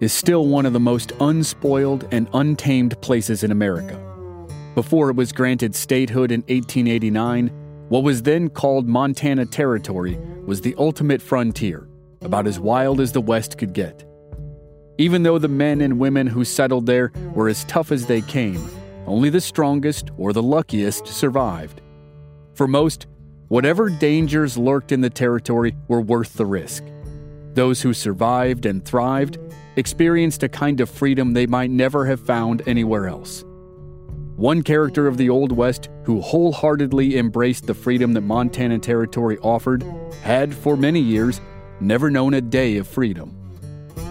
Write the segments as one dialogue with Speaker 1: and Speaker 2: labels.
Speaker 1: is still one of the most unspoiled and untamed places in America. Before it was granted statehood in 1889, what was then called Montana Territory was the ultimate frontier, about as wild as the West could get. Even though the men and women who settled there were as tough as they came, only the strongest or the luckiest survived. For most, whatever dangers lurked in the territory were worth the risk. Those who survived and thrived experienced a kind of freedom they might never have found anywhere else. One character of the Old West who wholeheartedly embraced the freedom that Montana Territory offered had, for many years, never known a day of freedom.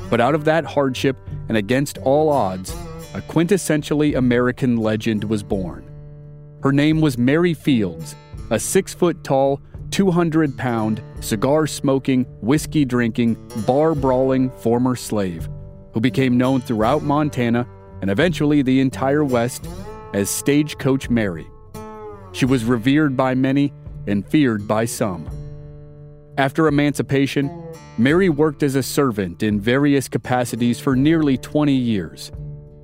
Speaker 1: But out of that hardship and against all odds, a quintessentially American legend was born. Her name was Mary Fields, a six foot tall, 200 pound, cigar smoking, whiskey drinking, bar brawling former slave who became known throughout Montana and eventually the entire West as Stagecoach Mary. She was revered by many and feared by some. After emancipation, Mary worked as a servant in various capacities for nearly 20 years.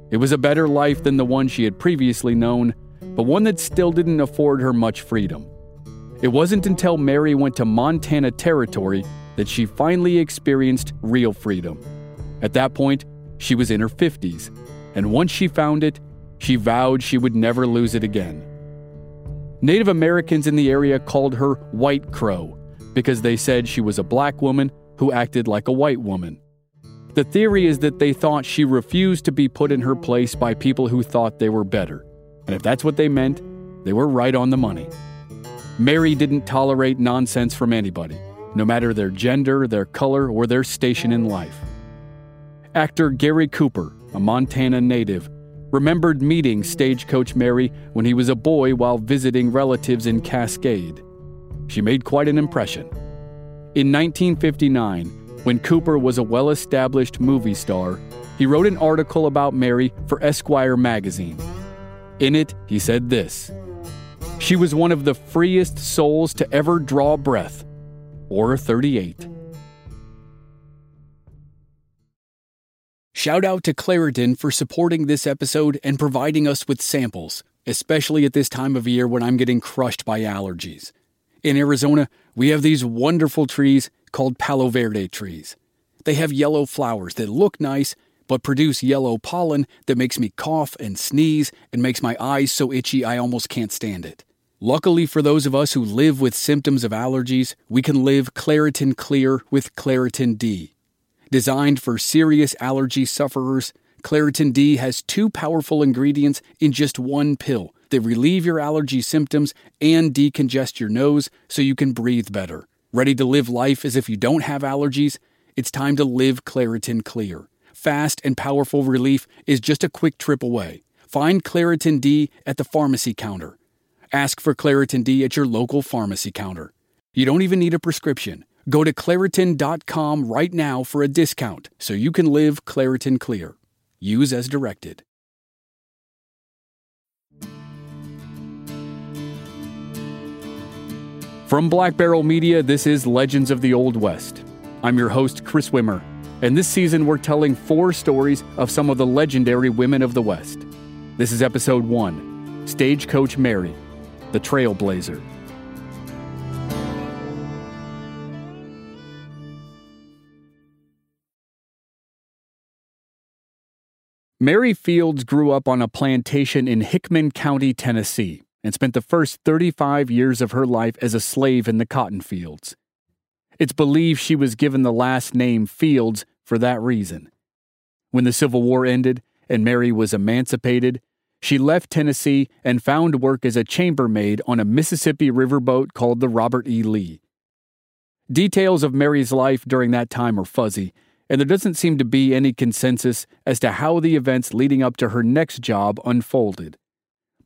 Speaker 1: It was a better life than the one she had previously known, but one that still didn't afford her much freedom. It wasn't until Mary went to Montana Territory that she finally experienced real freedom. At that point, she was in her 50s, and once she found it, she vowed she would never lose it again. Native Americans in the area called her White Crow because they said she was a black woman who acted like a white woman. The theory is that they thought she refused to be put in her place by people who thought they were better. And if that's what they meant, they were right on the money. Mary didn't tolerate nonsense from anybody, no matter their gender, their color, or their station in life. Actor Gary Cooper, a Montana native, remembered meeting Stagecoach Mary when he was a boy while visiting relatives in Cascade. She made quite an impression. In 1959, when Cooper was a well established movie star, he wrote an article about Mary for Esquire magazine. In it, he said this She was one of the freest souls to ever draw breath, or 38. Shout out to Claritin for supporting this episode and providing us with samples, especially at this time of year when I'm getting crushed by allergies. In Arizona, we have these wonderful trees called Palo Verde trees. They have yellow flowers that look nice, but produce yellow pollen that makes me cough and sneeze and makes my eyes so itchy I almost can't stand it. Luckily for those of us who live with symptoms of allergies, we can live Claritin Clear with Claritin D. Designed for serious allergy sufferers, Claritin D has two powerful ingredients in just one pill that relieve your allergy symptoms and decongest your nose so you can breathe better. Ready to live life as if you don't have allergies? It's time to live Claritin Clear. Fast and powerful relief is just a quick trip away. Find Claritin D at the pharmacy counter. Ask for Claritin D at your local pharmacy counter. You don't even need a prescription. Go to Claritin.com right now for a discount so you can live Claritin Clear. Use as directed. From Black Barrel Media, this is Legends of the Old West. I'm your host, Chris Wimmer, and this season we're telling four stories of some of the legendary women of the West. This is episode one Stagecoach Mary, the Trailblazer. Mary Fields grew up on a plantation in Hickman County, Tennessee, and spent the first 35 years of her life as a slave in the cotton fields. It's believed she was given the last name Fields for that reason. When the Civil War ended and Mary was emancipated, she left Tennessee and found work as a chambermaid on a Mississippi riverboat called the Robert E. Lee. Details of Mary's life during that time are fuzzy, and there doesn't seem to be any consensus as to how the events leading up to her next job unfolded.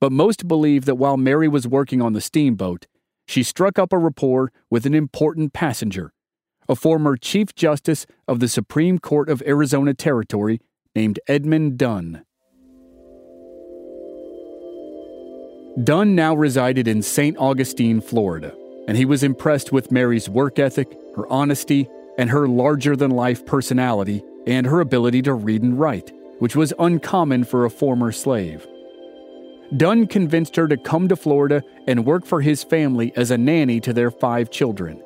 Speaker 1: But most believe that while Mary was working on the steamboat, she struck up a rapport with an important passenger, a former Chief Justice of the Supreme Court of Arizona Territory named Edmund Dunne. Dunne now resided in St. Augustine, Florida, and he was impressed with Mary's work ethic, her honesty, and her larger than life personality and her ability to read and write, which was uncommon for a former slave. Dunne convinced her to come to Florida and work for his family as a nanny to their five children.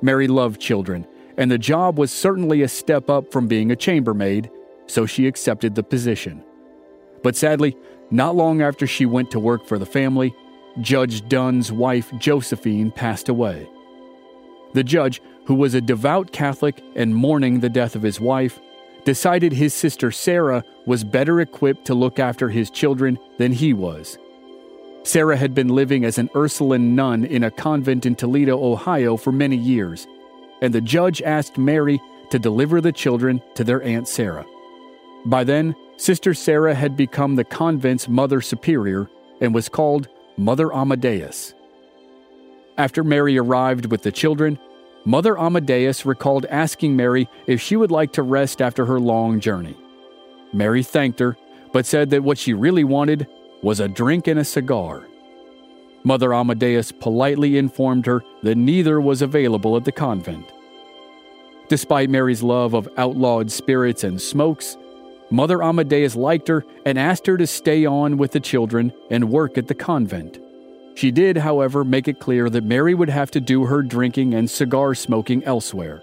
Speaker 1: Mary loved children, and the job was certainly a step up from being a chambermaid, so she accepted the position. But sadly, not long after she went to work for the family, Judge Dunne's wife, Josephine, passed away. The judge, who was a devout Catholic and mourning the death of his wife, decided his sister Sarah was better equipped to look after his children than he was. Sarah had been living as an Ursuline nun in a convent in Toledo, Ohio for many years, and the judge asked Mary to deliver the children to their Aunt Sarah. By then, Sister Sarah had become the convent's Mother Superior and was called Mother Amadeus. After Mary arrived with the children, Mother Amadeus recalled asking Mary if she would like to rest after her long journey. Mary thanked her, but said that what she really wanted was a drink and a cigar. Mother Amadeus politely informed her that neither was available at the convent. Despite Mary's love of outlawed spirits and smokes, Mother Amadeus liked her and asked her to stay on with the children and work at the convent. She did, however, make it clear that Mary would have to do her drinking and cigar smoking elsewhere.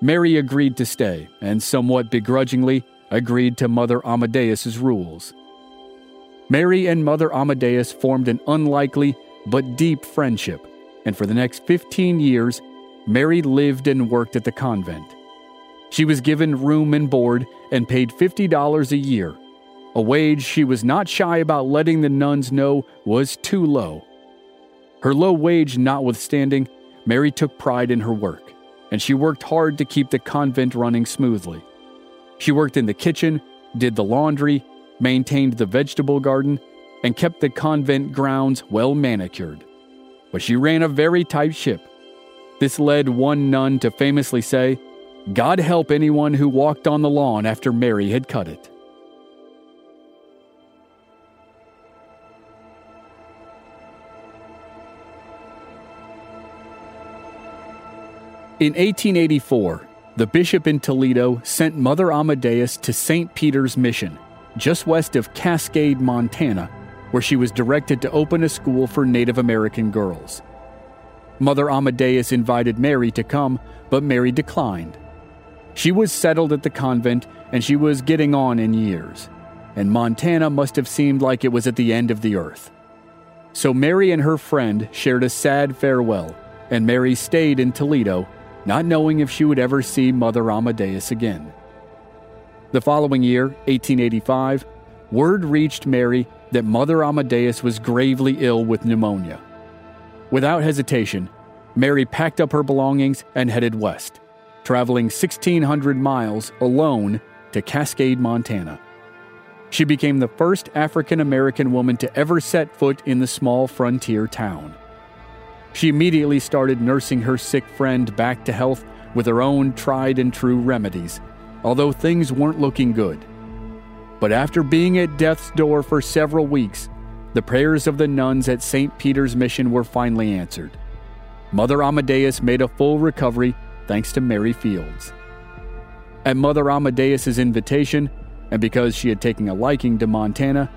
Speaker 1: Mary agreed to stay, and somewhat begrudgingly agreed to Mother Amadeus's rules. Mary and Mother Amadeus formed an unlikely but deep friendship, and for the next 15 years, Mary lived and worked at the convent. She was given room and board and paid $50 a year, a wage she was not shy about letting the nuns know was too low. Her low wage notwithstanding, Mary took pride in her work, and she worked hard to keep the convent running smoothly. She worked in the kitchen, did the laundry, maintained the vegetable garden, and kept the convent grounds well manicured. But she ran a very tight ship. This led one nun to famously say, God help anyone who walked on the lawn after Mary had cut it. In 1884, the bishop in Toledo sent Mother Amadeus to St. Peter's Mission, just west of Cascade, Montana, where she was directed to open a school for Native American girls. Mother Amadeus invited Mary to come, but Mary declined. She was settled at the convent and she was getting on in years, and Montana must have seemed like it was at the end of the earth. So Mary and her friend shared a sad farewell, and Mary stayed in Toledo not knowing if she would ever see Mother Amadeus again. The following year, 1885, word reached Mary that Mother Amadeus was gravely ill with pneumonia. Without hesitation, Mary packed up her belongings and headed west, traveling 1,600 miles alone to Cascade, Montana. She became the first African American woman to ever set foot in the small frontier town. She immediately started nursing her sick friend back to health with her own tried and true remedies, although things weren't looking good. But after being at death's door for several weeks, the prayers of the nuns at St. Peter's Mission were finally answered. Mother Amadeus made a full recovery thanks to Mary Fields. At Mother Amadeus's invitation, and because she had taken a liking to Montana,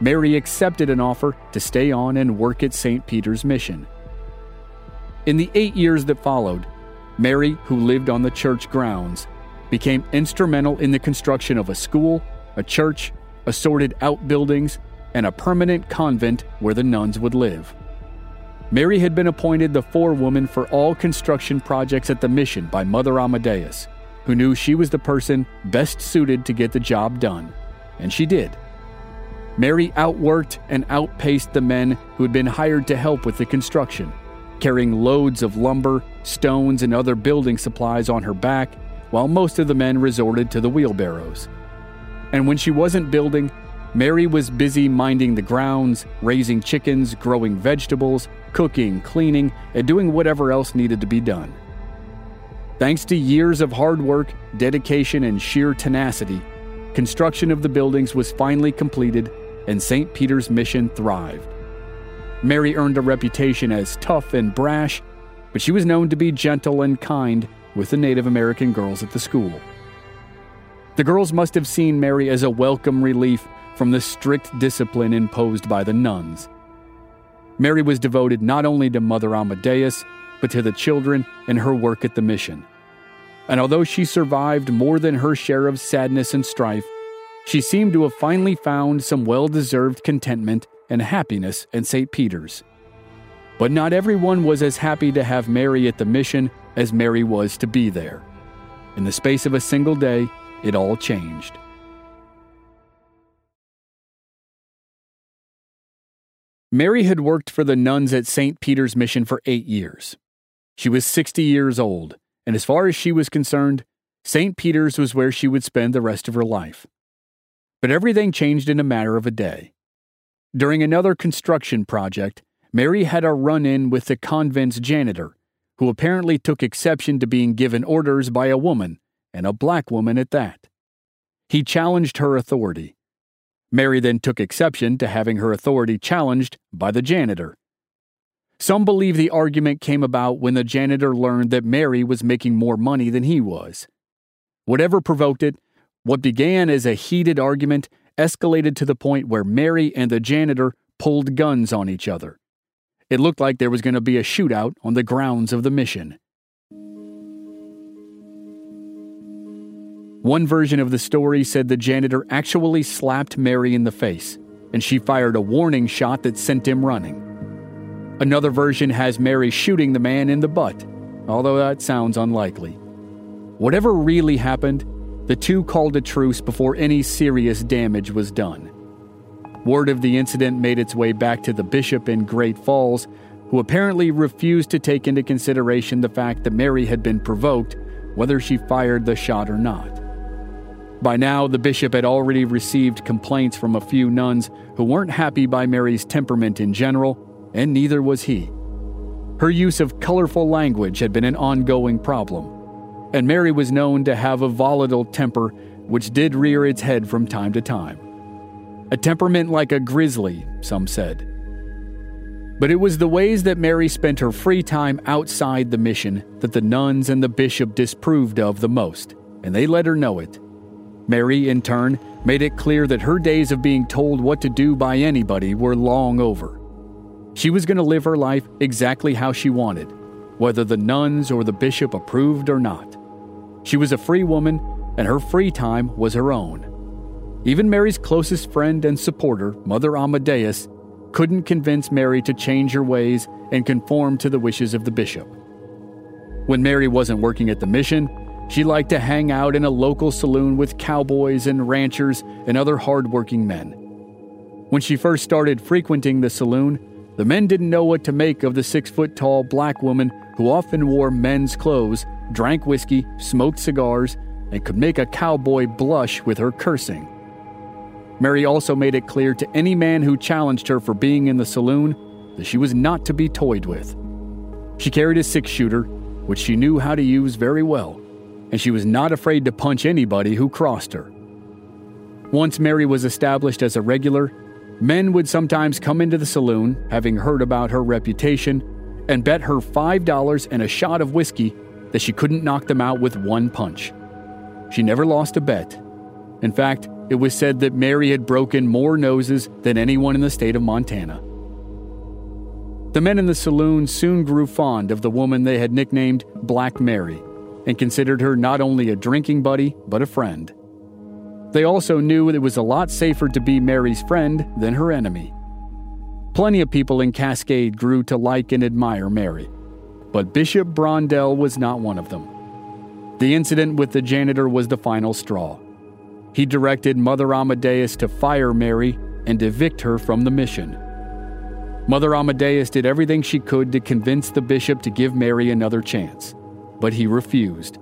Speaker 1: Mary accepted an offer to stay on and work at St. Peter's Mission. In the eight years that followed, Mary, who lived on the church grounds, became instrumental in the construction of a school, a church, assorted outbuildings, and a permanent convent where the nuns would live. Mary had been appointed the forewoman for all construction projects at the mission by Mother Amadeus, who knew she was the person best suited to get the job done. And she did. Mary outworked and outpaced the men who had been hired to help with the construction, carrying loads of lumber, stones, and other building supplies on her back, while most of the men resorted to the wheelbarrows. And when she wasn't building, Mary was busy minding the grounds, raising chickens, growing vegetables, cooking, cleaning, and doing whatever else needed to be done. Thanks to years of hard work, dedication, and sheer tenacity, construction of the buildings was finally completed and St. Peter's mission thrived. Mary earned a reputation as tough and brash, but she was known to be gentle and kind with the Native American girls at the school. The girls must have seen Mary as a welcome relief from the strict discipline imposed by the nuns. Mary was devoted not only to Mother Amadeus, but to the children and her work at the mission. And although she survived more than her share of sadness and strife, she seemed to have finally found some well deserved contentment and happiness in St. Peter's. But not everyone was as happy to have Mary at the mission as Mary was to be there. In the space of a single day, it all changed. Mary had worked for the nuns at St. Peter's Mission for eight years. She was 60 years old, and as far as she was concerned, St. Peter's was where she would spend the rest of her life. But everything changed in a matter of a day. During another construction project, Mary had a run in with the convent's janitor, who apparently took exception to being given orders by a woman, and a black woman at that. He challenged her authority. Mary then took exception to having her authority challenged by the janitor. Some believe the argument came about when the janitor learned that Mary was making more money than he was. Whatever provoked it, what began as a heated argument escalated to the point where Mary and the janitor pulled guns on each other. It looked like there was going to be a shootout on the grounds of the mission. One version of the story said the janitor actually slapped Mary in the face, and she fired a warning shot that sent him running. Another version has Mary shooting the man in the butt, although that sounds unlikely. Whatever really happened, the two called a truce before any serious damage was done. Word of the incident made its way back to the bishop in Great Falls, who apparently refused to take into consideration the fact that Mary had been provoked, whether she fired the shot or not. By now, the bishop had already received complaints from a few nuns who weren't happy by Mary's temperament in general, and neither was he. Her use of colorful language had been an ongoing problem and Mary was known to have a volatile temper which did rear its head from time to time. A temperament like a grizzly, some said. But it was the ways that Mary spent her free time outside the mission that the nuns and the bishop disapproved of the most, and they let her know it. Mary, in turn, made it clear that her days of being told what to do by anybody were long over. She was going to live her life exactly how she wanted, whether the nuns or the bishop approved or not. She was a free woman, and her free time was her own. Even Mary's closest friend and supporter, Mother Amadeus, couldn't convince Mary to change her ways and conform to the wishes of the bishop. When Mary wasn't working at the mission, she liked to hang out in a local saloon with cowboys and ranchers and other hardworking men. When she first started frequenting the saloon, the men didn't know what to make of the six foot tall black woman who often wore men's clothes drank whiskey, smoked cigars, and could make a cowboy blush with her cursing. Mary also made it clear to any man who challenged her for being in the saloon that she was not to be toyed with. She carried a six shooter, which she knew how to use very well, and she was not afraid to punch anybody who crossed her. Once Mary was established as a regular, men would sometimes come into the saloon, having heard about her reputation, and bet her $5 and a shot of whiskey that she couldn't knock them out with one punch. She never lost a bet. In fact, it was said that Mary had broken more noses than anyone in the state of Montana. The men in the saloon soon grew fond of the woman they had nicknamed Black Mary and considered her not only a drinking buddy, but a friend. They also knew it was a lot safer to be Mary's friend than her enemy. Plenty of people in Cascade grew to like and admire Mary, but Bishop Brondel was not one of them. The incident with the janitor was the final straw. He directed Mother Amadeus to fire Mary and evict her from the mission. Mother Amadeus did everything she could to convince the bishop to give Mary another chance, but he refused.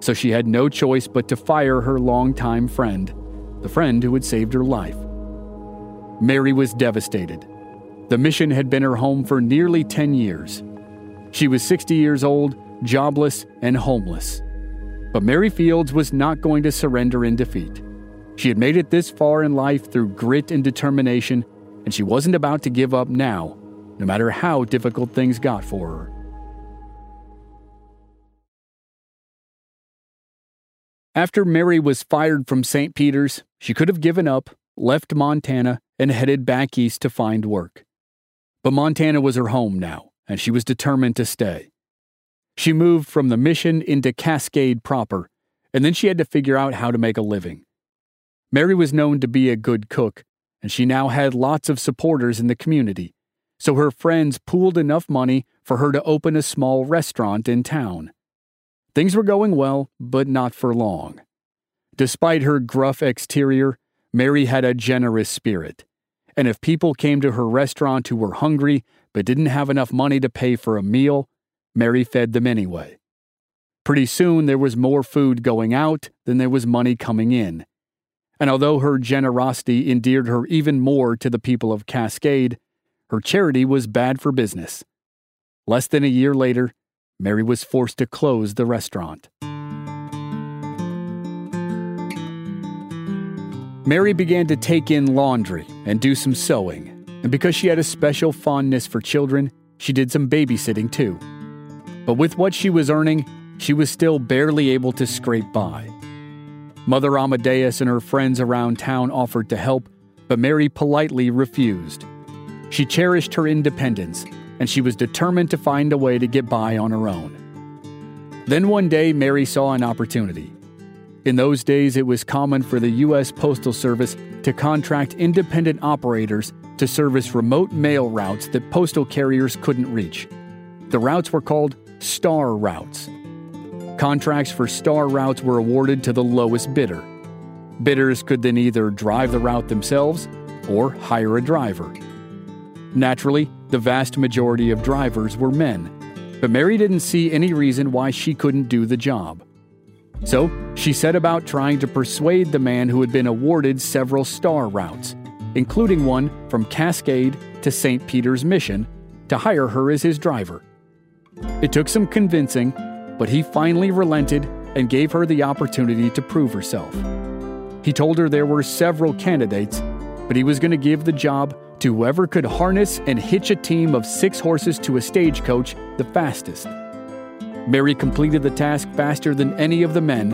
Speaker 1: So she had no choice but to fire her longtime friend, the friend who had saved her life. Mary was devastated. The mission had been her home for nearly 10 years. She was 60 years old, jobless, and homeless. But Mary Fields was not going to surrender in defeat. She had made it this far in life through grit and determination, and she wasn't about to give up now, no matter how difficult things got for her. After Mary was fired from St. Peter's, she could have given up, left Montana, and headed back east to find work. But Montana was her home now, and she was determined to stay. She moved from the mission into Cascade proper, and then she had to figure out how to make a living. Mary was known to be a good cook, and she now had lots of supporters in the community, so her friends pooled enough money for her to open a small restaurant in town. Things were going well, but not for long. Despite her gruff exterior, Mary had a generous spirit. And if people came to her restaurant who were hungry but didn't have enough money to pay for a meal, Mary fed them anyway. Pretty soon there was more food going out than there was money coming in. And although her generosity endeared her even more to the people of Cascade, her charity was bad for business. Less than a year later, Mary was forced to close the restaurant. Mary began to take in laundry and do some sewing, and because she had a special fondness for children, she did some babysitting too. But with what she was earning, she was still barely able to scrape by. Mother Amadeus and her friends around town offered to help, but Mary politely refused. She cherished her independence and she was determined to find a way to get by on her own. Then one day, Mary saw an opportunity. In those days, it was common for the U.S. Postal Service to contract independent operators to service remote mail routes that postal carriers couldn't reach. The routes were called star routes. Contracts for star routes were awarded to the lowest bidder. Bidders could then either drive the route themselves or hire a driver. Naturally, the vast majority of drivers were men, but Mary didn't see any reason why she couldn't do the job. So, she set about trying to persuade the man who had been awarded several star routes, including one from Cascade to St. Peter's Mission, to hire her as his driver. It took some convincing, but he finally relented and gave her the opportunity to prove herself. He told her there were several candidates, but he was going to give the job to whoever could harness and hitch a team of six horses to a stagecoach the fastest. Mary completed the task faster than any of the men,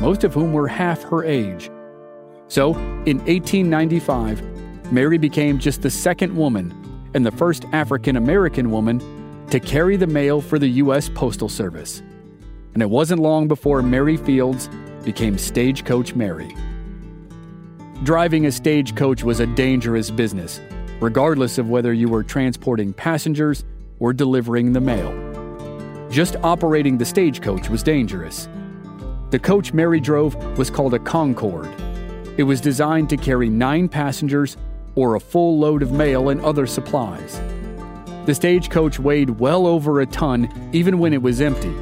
Speaker 1: most of whom were half her age. So, in 1895, Mary became just the second woman and the first African American woman to carry the mail for the U.S. Postal Service. And it wasn't long before Mary Fields became Stagecoach Mary. Driving a stagecoach was a dangerous business, regardless of whether you were transporting passengers or delivering the mail. Just operating the stagecoach was dangerous. The coach Mary drove was called a Concord. It was designed to carry nine passengers or a full load of mail and other supplies. The stagecoach weighed well over a ton even when it was empty,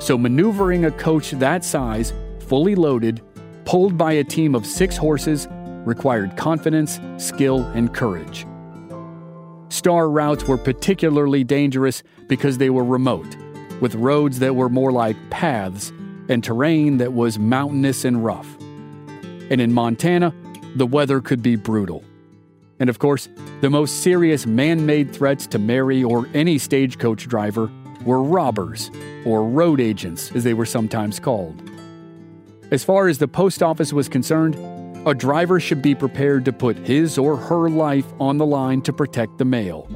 Speaker 1: so maneuvering a coach that size, fully loaded, pulled by a team of six horses, required confidence, skill, and courage. Star routes were particularly dangerous because they were remote, with roads that were more like paths and terrain that was mountainous and rough. And in Montana, the weather could be brutal. And of course, the most serious man made threats to Mary or any stagecoach driver were robbers, or road agents as they were sometimes called. As far as the post office was concerned, a driver should be prepared to put his or her life on the line to protect the mail.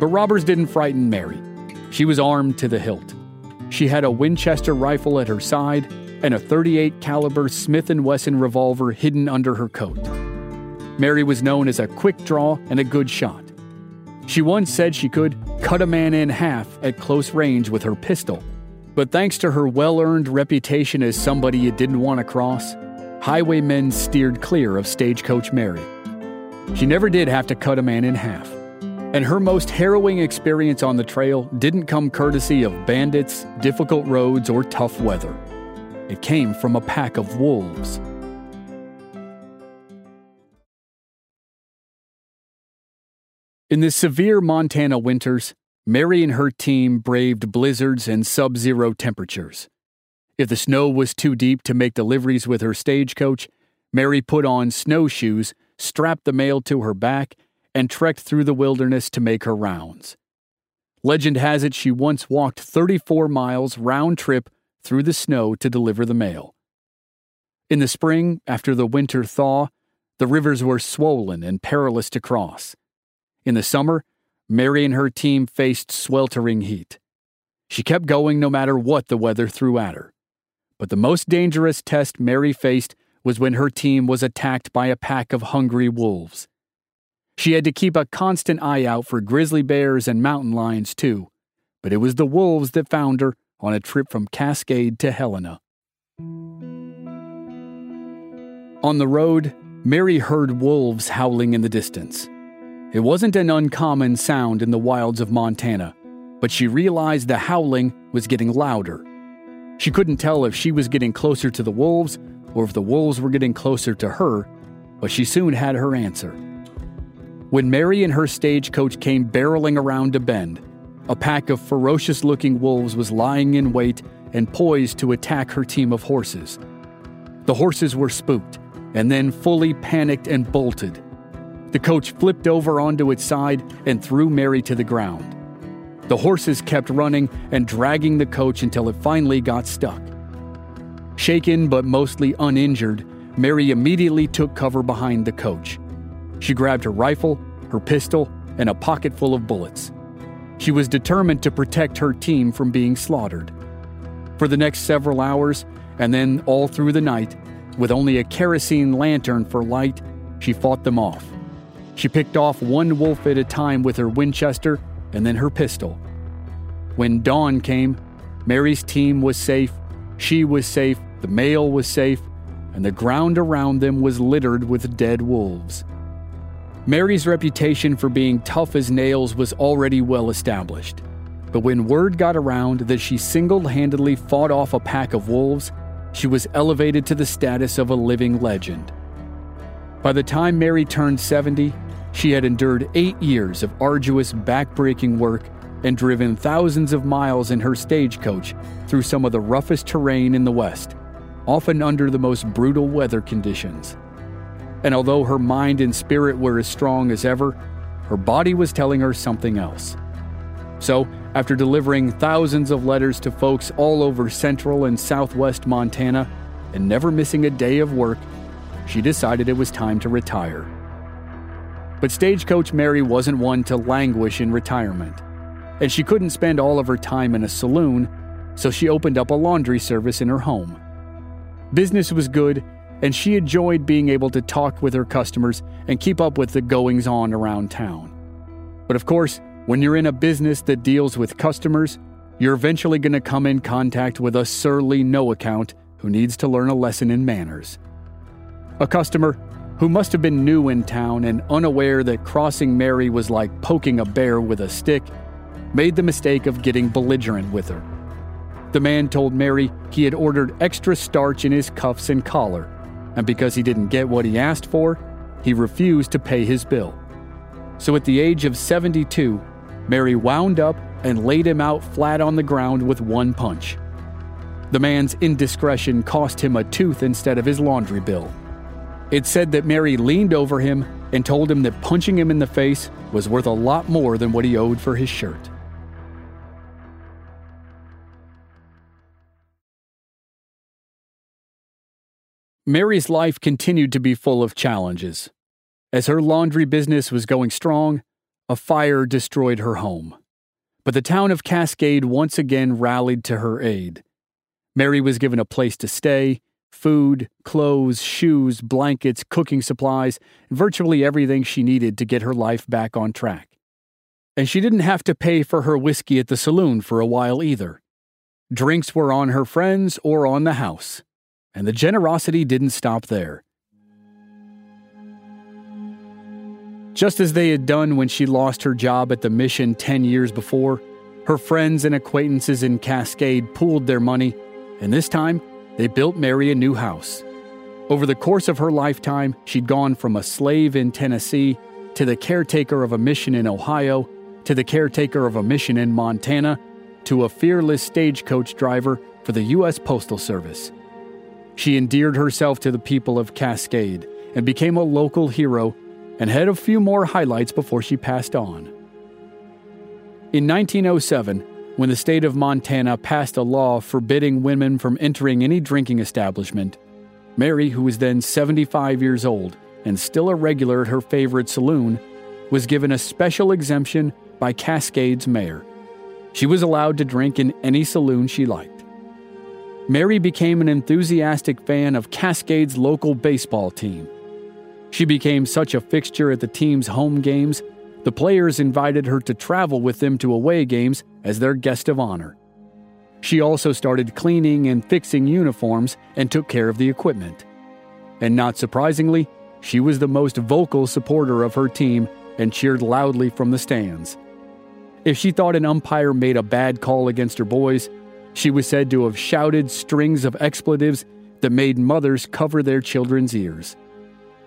Speaker 1: But robbers didn't frighten Mary. She was armed to the hilt. She had a Winchester rifle at her side and a 38 caliber Smith & Wesson revolver hidden under her coat. Mary was known as a quick draw and a good shot. She once said she could cut a man in half at close range with her pistol but thanks to her well earned reputation as somebody you didn't want to cross, highwaymen steered clear of Stagecoach Mary. She never did have to cut a man in half. And her most harrowing experience on the trail didn't come courtesy of bandits, difficult roads, or tough weather. It came from a pack of wolves. In the severe Montana winters, Mary and her team braved blizzards and sub zero temperatures. If the snow was too deep to make deliveries with her stagecoach, Mary put on snowshoes, strapped the mail to her back, and trekked through the wilderness to make her rounds. Legend has it she once walked 34 miles round trip through the snow to deliver the mail. In the spring, after the winter thaw, the rivers were swollen and perilous to cross. In the summer, Mary and her team faced sweltering heat. She kept going no matter what the weather threw at her. But the most dangerous test Mary faced was when her team was attacked by a pack of hungry wolves. She had to keep a constant eye out for grizzly bears and mountain lions, too, but it was the wolves that found her on a trip from Cascade to Helena. On the road, Mary heard wolves howling in the distance. It wasn't an uncommon sound in the wilds of Montana, but she realized the howling was getting louder. She couldn't tell if she was getting closer to the wolves or if the wolves were getting closer to her, but she soon had her answer. When Mary and her stagecoach came barreling around a bend, a pack of ferocious looking wolves was lying in wait and poised to attack her team of horses. The horses were spooked and then fully panicked and bolted. The coach flipped over onto its side and threw Mary to the ground. The horses kept running and dragging the coach until it finally got stuck. Shaken but mostly uninjured, Mary immediately took cover behind the coach. She grabbed her rifle, her pistol, and a pocket full of bullets. She was determined to protect her team from being slaughtered. For the next several hours, and then all through the night, with only a kerosene lantern for light, she fought them off. She picked off one wolf at a time with her Winchester and then her pistol. When dawn came, Mary's team was safe, she was safe, the mail was safe, and the ground around them was littered with dead wolves. Mary's reputation for being tough as nails was already well established. But when word got around that she single handedly fought off a pack of wolves, she was elevated to the status of a living legend. By the time Mary turned 70, she had endured eight years of arduous, backbreaking work and driven thousands of miles in her stagecoach through some of the roughest terrain in the West, often under the most brutal weather conditions. And although her mind and spirit were as strong as ever, her body was telling her something else. So, after delivering thousands of letters to folks all over central and southwest Montana and never missing a day of work, she decided it was time to retire. But Stagecoach Mary wasn't one to languish in retirement, and she couldn't spend all of her time in a saloon, so she opened up a laundry service in her home. Business was good, and she enjoyed being able to talk with her customers and keep up with the goings on around town. But of course, when you're in a business that deals with customers, you're eventually going to come in contact with a surly no account who needs to learn a lesson in manners. A customer who must have been new in town and unaware that crossing Mary was like poking a bear with a stick, made the mistake of getting belligerent with her. The man told Mary he had ordered extra starch in his cuffs and collar, and because he didn't get what he asked for, he refused to pay his bill. So at the age of 72, Mary wound up and laid him out flat on the ground with one punch. The man's indiscretion cost him a tooth instead of his laundry bill. It said that Mary leaned over him and told him that punching him in the face was worth a lot more than what he owed for his shirt. Mary's life continued to be full of challenges. As her laundry business was going strong, a fire destroyed her home. But the town of Cascade once again rallied to her aid. Mary was given a place to stay, food, clothes, shoes, blankets, cooking supplies, virtually everything she needed to get her life back on track. And she didn't have to pay for her whiskey at the saloon for a while either. Drinks were on her friends or on the house. And the generosity didn't stop there. Just as they had done when she lost her job at the mission 10 years before, her friends and acquaintances in Cascade pooled their money, and this time they built Mary a new house. Over the course of her lifetime, she'd gone from a slave in Tennessee to the caretaker of a mission in Ohio to the caretaker of a mission in Montana to a fearless stagecoach driver for the U.S. Postal Service. She endeared herself to the people of Cascade and became a local hero and had a few more highlights before she passed on. In 1907, when the state of Montana passed a law forbidding women from entering any drinking establishment, Mary, who was then 75 years old and still a regular at her favorite saloon, was given a special exemption by Cascade's mayor. She was allowed to drink in any saloon she liked. Mary became an enthusiastic fan of Cascade's local baseball team. She became such a fixture at the team's home games, the players invited her to travel with them to away games as their guest of honor. She also started cleaning and fixing uniforms and took care of the equipment. And not surprisingly, she was the most vocal supporter of her team and cheered loudly from the stands. If she thought an umpire made a bad call against her boys, she was said to have shouted strings of expletives that made mothers cover their children's ears.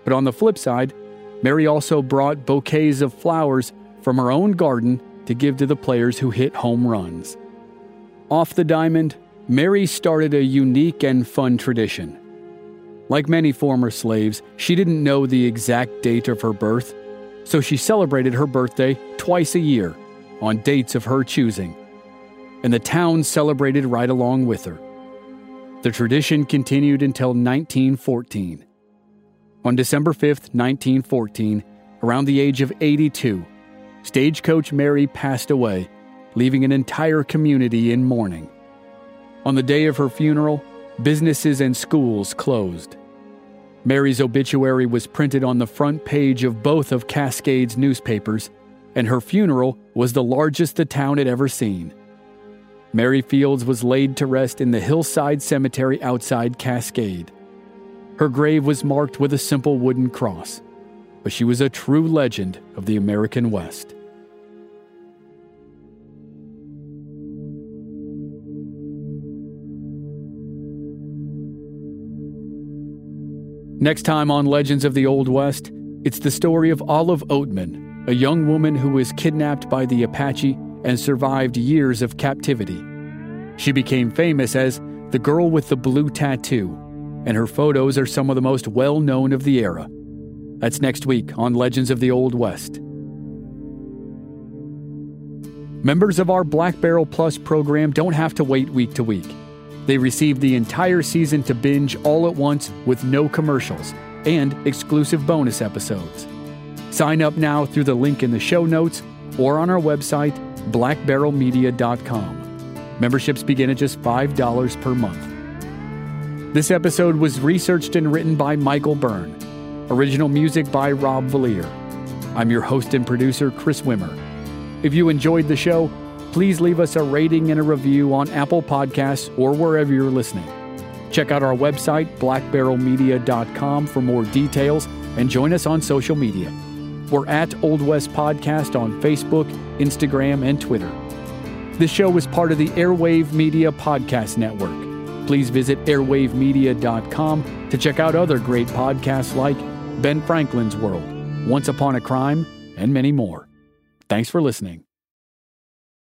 Speaker 1: But on the flip side, Mary also brought bouquets of flowers from her own garden to give to the players who hit home runs. Off the diamond, Mary started a unique and fun tradition. Like many former slaves, she didn't know the exact date of her birth, so she celebrated her birthday twice a year on dates of her choosing, and the town celebrated right along with her. The tradition continued until 1914. On December 5, 1914, around the age of 82, Stagecoach Mary passed away, leaving an entire community in mourning. On the day of her funeral, businesses and schools closed. Mary's obituary was printed on the front page of both of Cascade's newspapers and her funeral was the largest the town had ever seen. Mary Fields was laid to rest in the hillside cemetery outside Cascade. Her grave was marked with a simple wooden cross, but she was a true legend of the American West. Next time on Legends of the Old West, it's the story of Olive Oatman, a young woman who was kidnapped by the Apache and survived years of captivity. She became famous as the girl with the blue tattoo, and her photos are some of the most well known of the era. That's next week on Legends of the Old West. Members of our Black Barrel Plus program don't have to wait week to week. They receive the entire season to binge all at once with no commercials and exclusive bonus episodes. Sign up now through the link in the show notes or on our website, blackbarrelmedia.com. Memberships begin at just $5 per month. This episode was researched and written by Michael Byrne. Original music by Rob Valier. I'm your host and producer, Chris Wimmer. If you enjoyed the show, please leave us a rating and a review on Apple Podcasts or wherever you're listening. Check out our website, blackbarrelmedia.com, for more details and join us on social media. We're at Old West Podcast on Facebook, Instagram, and Twitter. This show is part of the Airwave Media Podcast Network. Please visit airwavemedia.com to check out other great podcasts like Ben Franklin's World, Once Upon a Crime, and many more. Thanks for listening.